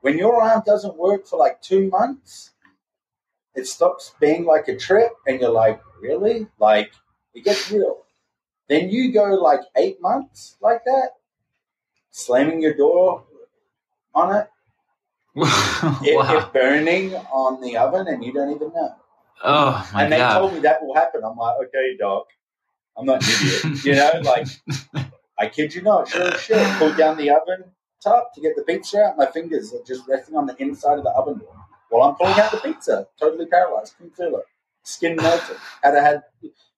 When your arm doesn't work for like two months, it stops being like a trip, and you're like, "Really?" Like it gets real. Then you go like eight months like that, slamming your door on it, it, it burning on the oven, and you don't even know. Oh my and they god told me that will happen. I'm like, okay, doc, I'm not an idiot. you know, like I kid you not, sure as shit. Pulled down the oven top to get the pizza out. My fingers are just resting on the inside of the oven door. while I'm pulling out the pizza, totally paralyzed, couldn't feel it, skin melted. Had to had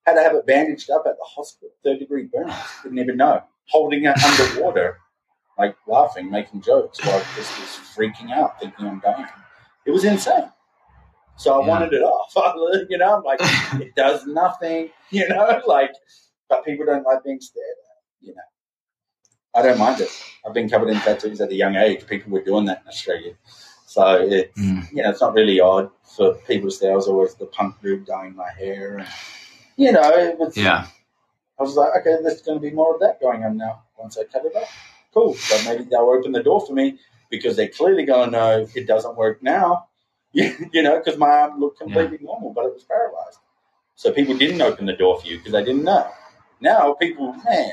had to have it bandaged up at the hospital, third degree burns. Didn't even know. Holding it underwater, like laughing, making jokes while I just was freaking out, thinking I'm dying. It was insane. So I Yeah. wanted it off. you know, I'm like, it does nothing, you know, like, but people don't like being stared at, you know. I don't mind it. I've been covered in tattoos at a young age. People were doing that in Australia. So it's, Mm. you know, it's not really odd for people to say I was always the punk dude dyeing my hair. And, you know, it was, Yeah. I was like, okay, there's going to be more of that going on now once I cut it off. Cool. So maybe they'll open the door for me because they're clearly going to know it doesn't work now, you know, because my arm looked completely normal, but it was paralyzed. So people didn't open the door for you because they didn't know. Now people, man,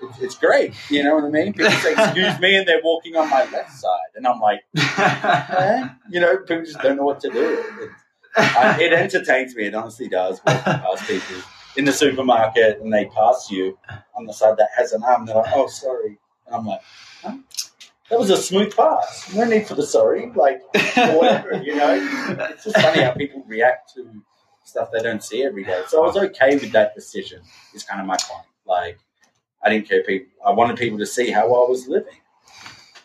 it's, it's great. You know what I mean? People say, excuse me, and they're walking on my left side. And I'm like, eh? you know, people just don't know what to do. It, I, it entertains me. It honestly does. Walking past people in the supermarket and they pass you on the side that has an arm. They're like, "Oh, sorry," and I'm like, huh? "That was a smooth pass. No need for the sorry." Like whatever, you know. It's just funny how people react to stuff they don't see every day. So I was okay with that decision. Is kind of my point. Like I didn't care. People. I wanted people to see how I was living.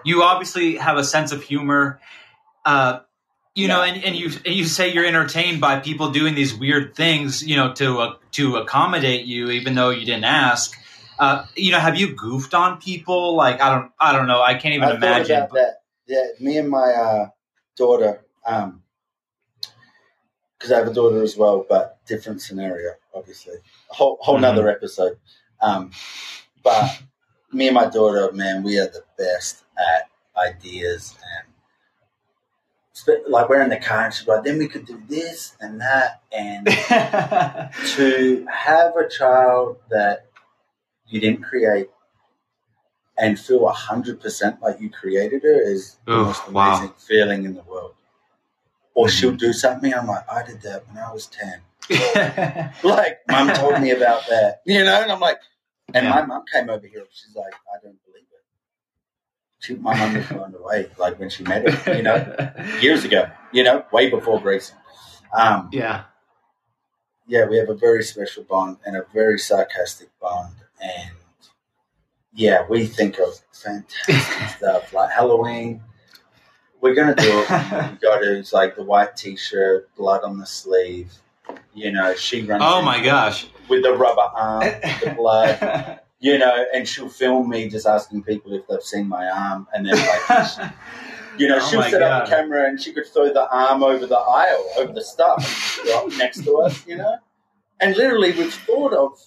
you obviously have a sense of humor. Uh, you know, and, and you and you say you're entertained by people doing these weird things, you know, to uh, to accommodate you, even though you didn't ask. Uh, you know, have you goofed on people? Like, I don't, I don't know. I can't even I imagine. that. Yeah, me and my uh, daughter, because I have a daughter as well, but different scenario, obviously. A whole whole Mhm. nother episode. Um, but me and my daughter, man, we are the best at ideas and like we're in the car and she's like, then we could do this and that and to have a child that you didn't create and feel 100% like you created her is the Oof, most wow. amazing feeling in the world. Or Mhm. she'll do something, I'm like, I did that when I was 10. Like, mum told me about that, you know? And I'm like, and Yeah. my mum came over here, she's like, I don't believe it. She, my mum was blown away, like when she met her, you know, years ago, you know, way before Grayson. Um, yeah. yeah, we have a very special bond and a very sarcastic bond. And yeah, we think of fantastic stuff like Halloween. We're gonna do it. We got to. It's like the white T-shirt, blood on the sleeve. You know, she runs. Oh my gosh. With the rubber arm, the blood. You know, and she'll film me just asking people if they've seen my arm, and then like You know, Oh she'll set up God. a camera and she could throw the arm over the aisle, over the stuff, and just drop next to us, you know? And literally, we've thought of,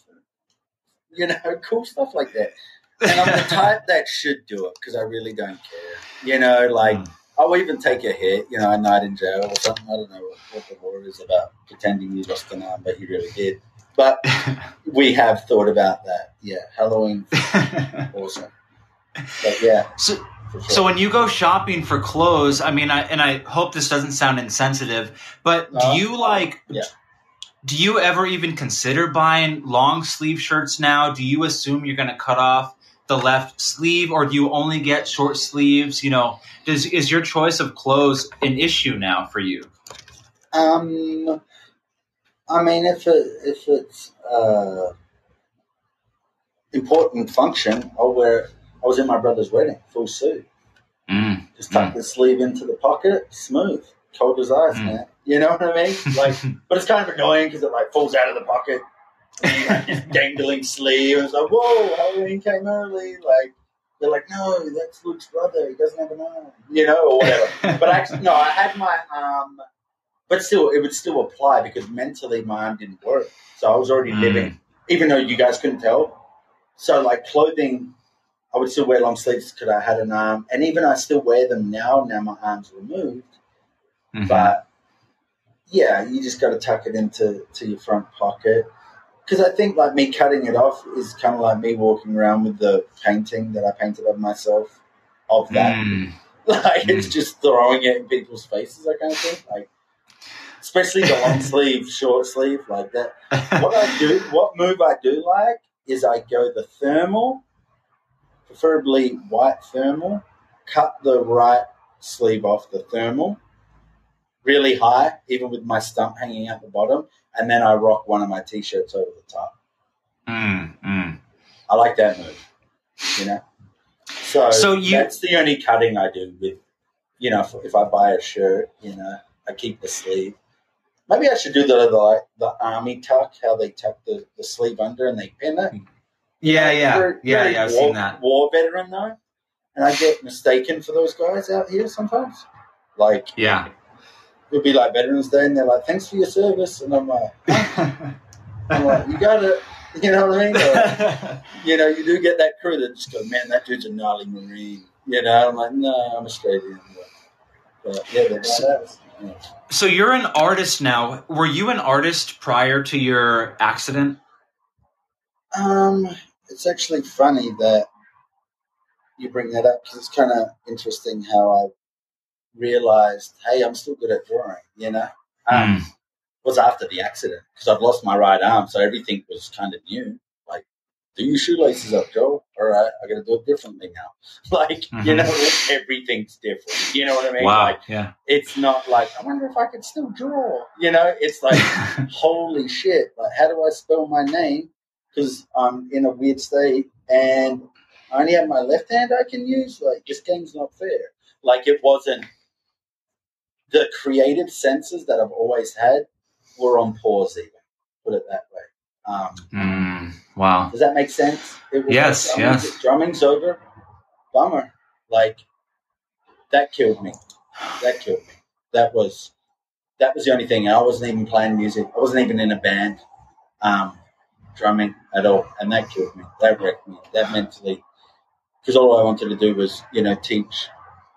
you know, cool stuff like that. And I'm the type that should do it because I really don't care. You know, like, Mm. I'll even take a hit, you know, a night in jail or something. I don't know what, what the law is about pretending you lost an arm, but you really did. But we have thought about that. Yeah, Halloween, awesome. But yeah, so, sure. so when you go shopping for clothes, I mean, I, and I hope this doesn't sound insensitive, but No. do you like? Yeah. Do you ever even consider buying long sleeve shirts now? Do you assume you're going to cut off the left sleeve, or do you only get short sleeves? You know, does is your choice of clothes an issue now for you? Um, I mean, if it if it's uh, important function, I'll wear. I was in my brother's wedding, full suit. Mm. Just tuck the sleeve into the pocket, smooth, cold as ice, Mm. man. You know what I mean? Like, but it's kind of annoying because it like falls out of the pocket. And this dangling sleeve, it's like, whoa, Halloween came early. Like, they're like, no, that's Luke's brother. He doesn't have an arm, you know, or whatever. But actually, no, I had my arm, but still, it would still apply because mentally my arm didn't work. So I was already Mm. living, even though you guys couldn't tell. So, like clothing, I would still wear long sleeves because I had an arm, and even I still wear them now. Now my arm's removed, Mhm. but yeah, you just got to tuck it into to your front pocket. Because I think like me cutting it off is kind of like me walking around with the painting that I painted of myself of that. Mm. Like it's just throwing it in people's faces, I kind of think. Like, especially the long sleeve, short sleeve, like that. What I do, what move I do like is I go the thermal, preferably white thermal, cut the right sleeve off the thermal, really high, even with my stump hanging out the bottom, and then I rock one of my t-shirts over the top. Mm, mm. I like that move. You know. So, So you- that's the only cutting I do with, you know, if, if I buy a shirt, you know, I keep the sleeve. Maybe I should do the the, like, the army tuck, how they tuck the, the sleeve under and they pin it. Yeah, yeah, Very- yeah, very yeah. I've war, seen that. War veteran though, and I get mistaken for those guys out here sometimes. Like Yeah. It'd be like Veterans Day, and they're like, "Thanks for your service," and I'm like, I'm like, "You got it." You know what I mean? Or, you know, you do get that crew that just go, "Man, that dude's a gnarly Marine." You know, I'm like, "No, I'm Australian." But, but yeah, they're badass. Yeah. so you're an artist now. Were you an artist prior to your accident? Um, it's actually funny that you bring that up because it's kind of interesting how I realized, hey, I'm still good at drawing. You know, um, was after the accident because I'd lost my right arm, so everything was kind of new. Like, do your shoelaces up, Joe. All right, I got to do it differently now. Like, you Mhm. know, everything's different. You know what I mean? wow. Like, yeah. it's not like I wonder if I could still draw. You know, it's like holy shit, like how do I spell my name? Because I'm in a weird state and I only have my left hand I can use. Like this game's not fair. Like it wasn't the creative senses that I've always had were on pause even. Put it that way. Um, Mm, wow. does that make sense? It was Yes, drumming- yes. Drumming's over. Bummer. Like that killed me. That killed me. That was that was the only thing. I wasn't even playing music. I wasn't even in a band, um, drumming at all, and that killed me. That wrecked me. That mentally, because all I wanted to do was, you know, teach,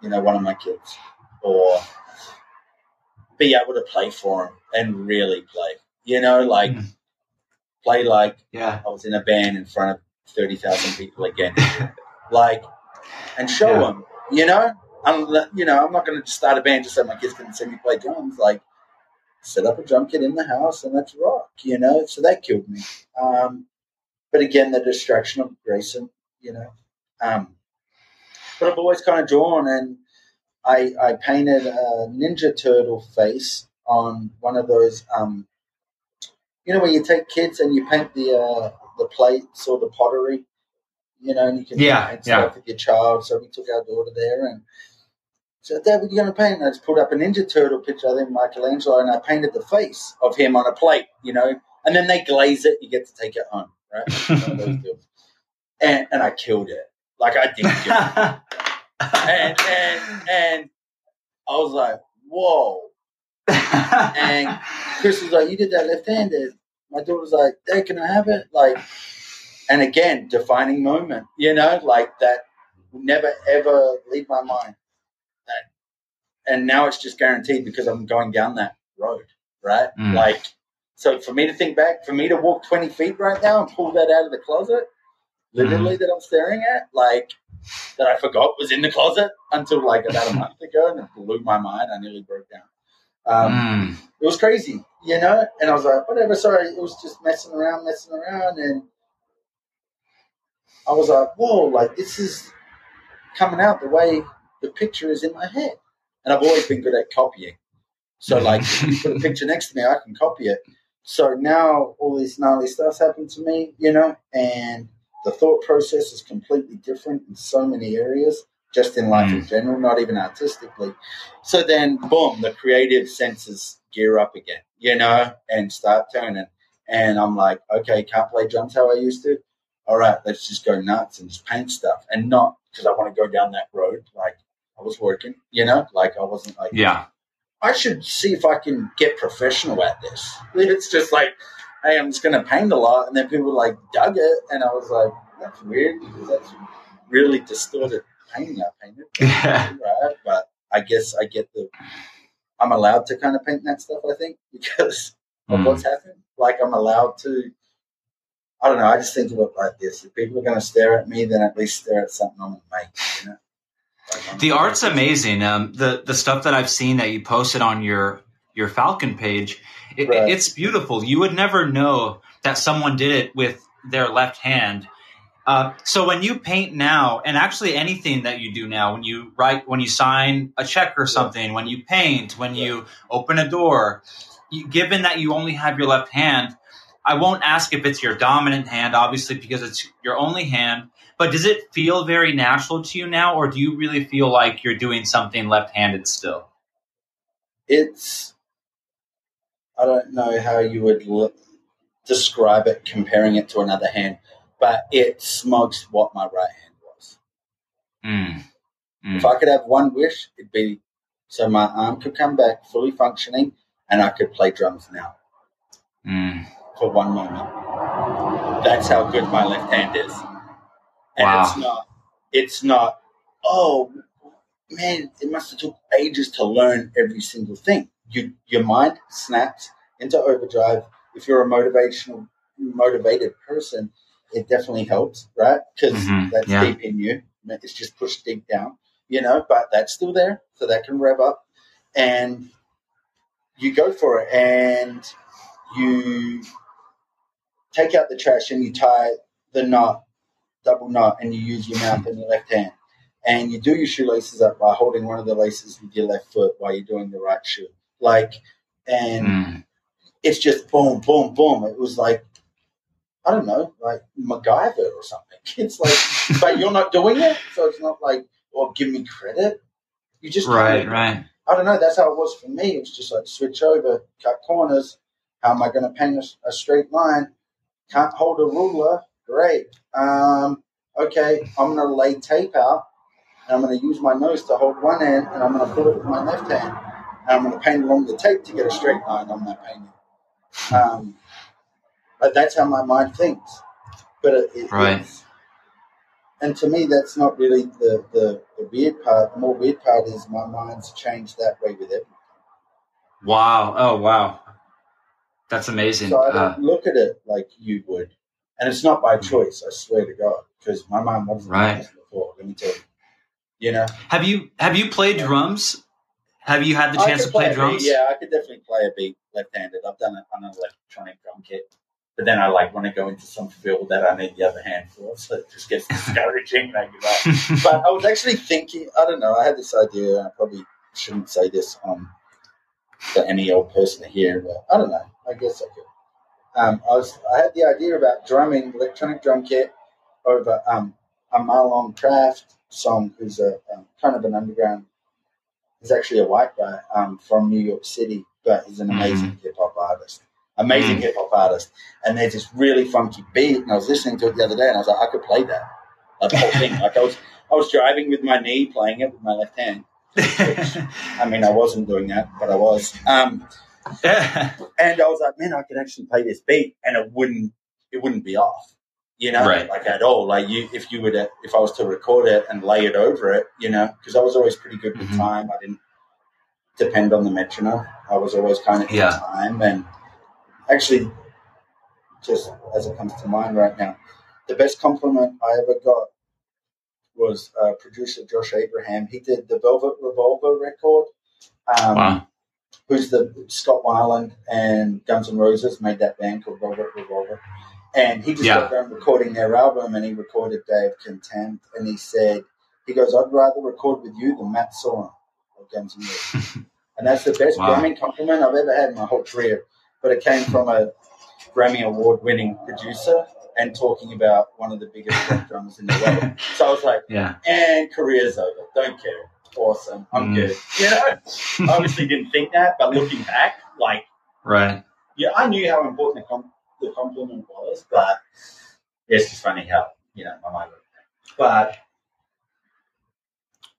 you know, one of my kids, or be able to play for them and really play. You know, like Mm. play like Yeah. I was in a band in front of thirty thousand people again, like, and show Yeah. them. You know, I'm you know I'm not going to just start a band just so my kids can see me play drums. Like, set up a drum kit in the house and let's rock. You know, so that killed me. Um, but again, the distraction of Grayson. You know, um, but I've always kind of drawn, and I I painted a Ninja Turtle face on one of those. Um, you know, where you take kids and you paint the uh, the plates or the pottery, you know, and you can Yeah, paint yeah. stuff with your child. So we took our daughter there and said, Dad, what are you going to paint? And I just put up a Ninja Turtle picture of him, Michelangelo, and I painted the face of him on a plate, you know, and then they glaze it. You get to take it home, right? One of those deals. And, and I killed it. Like I did kill it. And, and, and I was like, whoa. And Chris was like, "You did that left-handed." My daughter was like, "Dad, can I have it?" Like, and again, defining moment. You know, like that will never ever leave my mind. That, and now it's just guaranteed because I'm going down that road, right? Mm. Like, so for me to think back, for me to walk 20 feet right now and pull that out of the closet, literally that I'm staring at, like that I forgot was in the closet until like about a month ago, and it blew my mind. I nearly broke down. Um, Mm. it was crazy, you know. And I was like, whatever. Sorry, it was just messing around, messing around, and I was like, whoa, like this is coming out the way the picture is in my head. And I've always been good at copying. So like, if you put a picture next to me, I can copy it. So now all this gnarly stuff's happened to me, you know, and the thought process is completely different in so many areas, just in life in mm. general, not even artistically. So then, boom, the creative senses gear up again, you know, and start turning. And I'm like, okay, can't play drums how I used to. All right, let's just go nuts and just paint stuff, and not because I want to go down that road. Like I was working, you know, like I wasn't like, Yeah. I should see if I can get professional at this. It's just like, hey, I'm just going to paint a lot, and then people like dug it, and I was like, that's weird because that's really distorted painting I painted Yeah. right? But I guess I get the. I'm allowed to kind of paint that stuff. I think because of Mm. what's happened. Like I'm allowed to. I don't know. I just think of it like this: if people are going to stare at me, then at least stare at something I'm going to make. You know. Like, The art's amazing. Um, the the stuff that I've seen that you posted on your your Falcon page, it, Right. it's beautiful. You would never know that someone did it with their left hand, Uh, so when you paint now, and actually anything that you do now, when you write, when you sign a check or something, when you paint, when you open a door, you, given that you only have your left hand, I won't ask if it's your dominant hand, obviously, because it's your only hand. But does it feel very natural to you now, or do you really feel like you're doing something left-handed still? It's I don't know how you would l- describe it, comparing it to another hand, but it smokes what my right hand was. Mm. Mm. If I could have one wish, it'd be so my arm could come back fully functioning and I could play drums now Mm. for one moment. That's how good my left hand is. And Wow. it's not it's not oh man, it must have took ages to learn every single thing. You your mind snaps into overdrive. If you're a motivational motivated person, it definitely helps, right? Because Mhm, that's yeah. deep in you. It's just pushed deep down, you know, but that's still there, so that can rev up and you go for it and you take out the trash and you tie the knot, double knot, and you use your mouth and your left hand. And you do your shoelaces up by holding one of the laces with your left foot while you're doing the right shoe. Like, and Mm. it's just boom, boom, boom. It was like, I don't know, like MacGyver or something. It's like, but you're not doing it, so it's not like, oh, give me credit. You just Right, right. I don't know. That's how it was for me. It was just like switch over, cut corners. How am I going to paint a, a straight line? Can't hold a ruler. Great. Um, okay, I'm going to lay tape out, and I'm going to use my nose to hold one end, and I'm going to put it with my left hand, and I'm going to paint along the tape to get a straight line on that painting. Um, but that's how my mind thinks. But it, it, Right. it's- and to me, that's not really the, the, the weird part. The more weird part is my mind's changed that way with it. Wow. Oh, wow. That's amazing. So I don't Uh, look at it like you would. And it's not by choice, I swear to God, because my mind wasn't Right. like this before. Let me tell you. You know? have you have you played drums? Have you had the chance to play beat, drums? yeah, I could definitely play a beat left handed. I've done it on an electronic drum kit. But then I like want to go into some field that I need the other hand for, so it just gets discouraging and I give up. but I was actually thinking, I don't know, I had this idea. I probably shouldn't say this on to any old person here, but I don't know. I guess I could. Um, I was, I had the idea about drumming, electronic drum kit, over um, a Marlon Craft song, who's a um, kind of an underground. He's actually a white guy um, from New York City, but he's an amazing hip hop artist. Amazing Mm. hip hop artist, and there's this really funky beat. And I was listening to it the other day, and I was like, I could play that, like the whole thing. Like I was, I was driving with my knee, playing it with my left hand. I mean, I wasn't doing that, but I was. Um, and I was like, man, I could actually play this beat, and it wouldn't, it wouldn't be off, you know, Right. like at all. Like you, if you would, if I was to record it and lay it over it, you know, because I was always pretty good with Mhm. time. I didn't depend on the metronome. I was always kind of in Yeah. time, and actually, just as it comes to mind right now, the best compliment I ever got was uh, producer Josh Abraham. He did the Velvet Revolver record. Um, wow. who's the Scott Weiland and Guns N' Roses made that band called Velvet Revolver. And he just Yeah. got around recording their album and he recorded Day of Contempt and he said, he goes, I'd rather record with you than Matt Sorum of Guns N' Roses. and that's the best Wow. drumming compliment I've ever had in my whole career. But it came from a Grammy Award winning producer and talking about one of the biggest rock drummers in the world. So I was like, Yeah. and career's over. Don't care. Awesome. I'm Mm. good. You know? I obviously didn't think that, but looking back, like, right. yeah, I knew how important the, the compliment was, but it's just funny how, you know, my mind. But,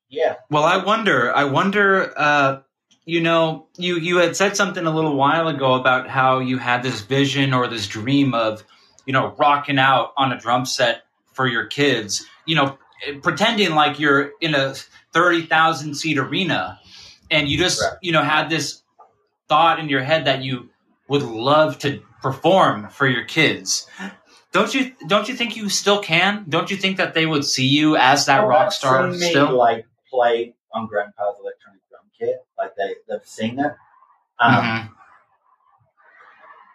yeah. Well, I wonder. I wonder. Uh, you know, you you had said something a little while ago about how you had this vision or this dream of, you know, rocking out on a drum set for your kids. You know, pretending like you're in a thirty thousand seat arena, and you just Right. you know had this thought in your head that you would love to perform for your kids. Don't you don't you think you still can? Don't you think that they would see you as that Oh, rock star seen me, still? like, play on Grandpa's electronic drum kit. Like, they, they've seen it. Um, Mhm.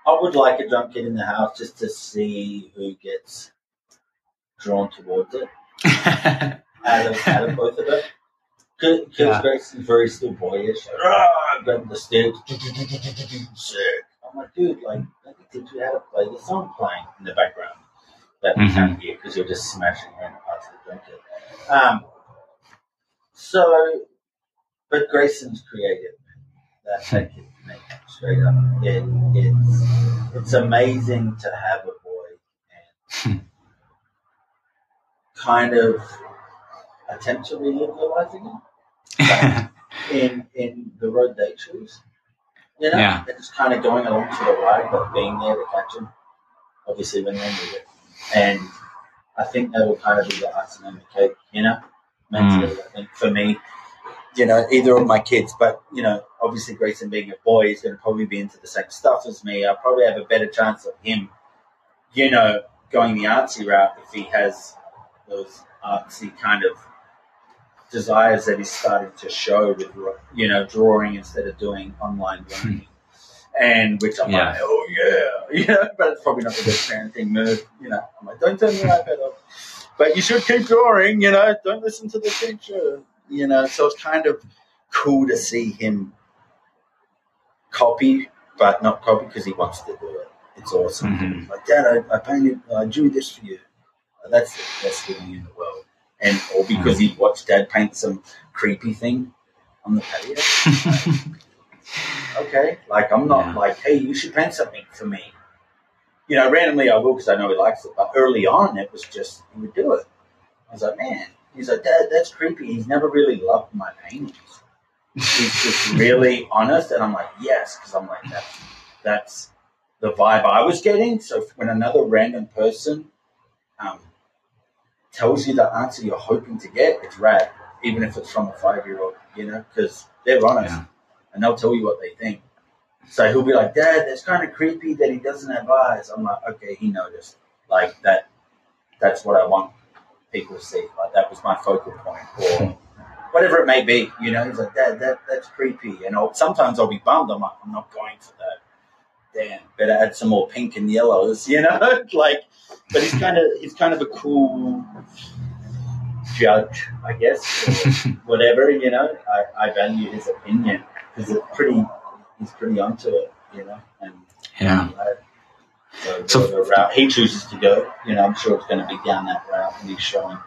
I would like a drum kit in the house just to see who gets drawn towards it out of, out of both of it. Because Yeah. Grayson's very still boyish. Like, grabbing the sticks. Sick. I'm like, dude, like, let me teach you how to play the song playing in the background. That we Mhm. can't hear because you're just smashing the parts of the blanket. Um, so, but Grayson's creative. That, that kid, mate, straight up. It, it's, it's amazing to have a boy and kind of attempt to relive your life again in in the road they choose. You know, Yeah. just kind of going along for the ride, but being there to catch them. Obviously, when they need it, and I think that will kind of be the icing on the cake. You know, mentally, Mm. I think for me, you know, either of my kids, but you know, obviously Grayson being a boy, is going to probably be into the same stuff as me. I'll probably have a better chance of him, you know, going the artsy route if he has those artsy kind of desires that he's starting to show with you know drawing instead of doing online learning, and which I'm Yeah. like, oh yeah, you know, but it's probably not the best parenting move, you know. I'm like, don't turn your iPad off, but you should keep drawing, you know. Don't listen to the teacher, you know. So it's kind of cool to see him copy, but not copy because he wants to do it. It's awesome. Mhm. Like, Dad, I, I painted, I drew this for you. That's the best feeling in the world. And or because he watched Dad paint some creepy thing on the patio. okay, like I'm not Yeah. like, hey, you should paint something for me. You know, randomly I will because I know he likes it. But early on, it was just he would do it. I was like, man. He's like, Dad, that's creepy. He's never really loved my paintings. He's just really honest, and I'm like, yes, because I'm like, that's that's the vibe I was getting. So when another random person um, tells you the answer you're hoping to get, it's rad, even if it's from a five year old, you know, because they're honest Yeah. and they'll tell you what they think. So he'll be like, Dad, that's kind of creepy that he doesn't have eyes. I'm like, okay, he noticed. Like that, that's what I want people to see. Like that was my focal point, or whatever it may be. You know, he's like, Dad, that that's creepy. And I'll, sometimes I'll be bummed. I'm like, I'm not going for that. Damn, better add some more pink and yellows. You know, like, but he's kind of he's kind of a cool judge, I guess. whatever, you know, I, I value his opinion because it's pretty. He's pretty onto it, you know, and Yeah. uh, so, So- route he chooses to go, you know, I'm sure it's going to be down that route, and he's showing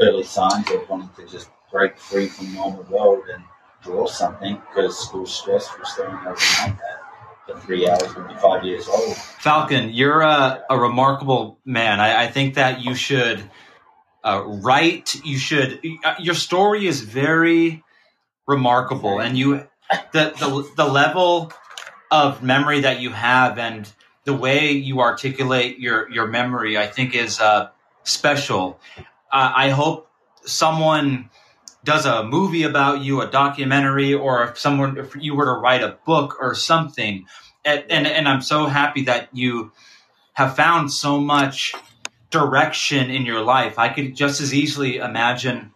early signs of wanting to just break free from normal world and draw something because school's stressful, staying overnight that for three hours when you're five years old. Falcon, you're a, a remarkable man. I, I think that you should uh, write. You should. uh, Your story is very remarkable, and you the the the level of memory that you have and the way you articulate your your memory, I think, is uh, special. Uh, I hope someone does a movie about you, a documentary, or if someone if you were to write a book or something. And, and and I'm so happy that you have found so much direction in your life. I could just as easily imagine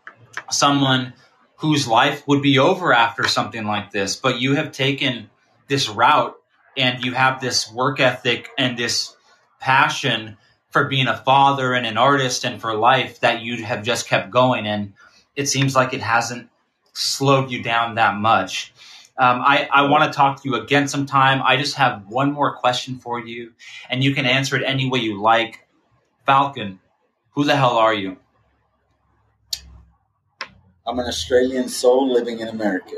someone whose life would be over after something like this, but you have taken this route and you have this work ethic and this passion for being a father and an artist and for life that you have just kept going and it seems like it hasn't slowed you down that much. Um, I, I want to talk to you again sometime. I just have one more question for you, and you can answer it any way you like. Falcon, who the hell are you? I'm an Australian soul living in America.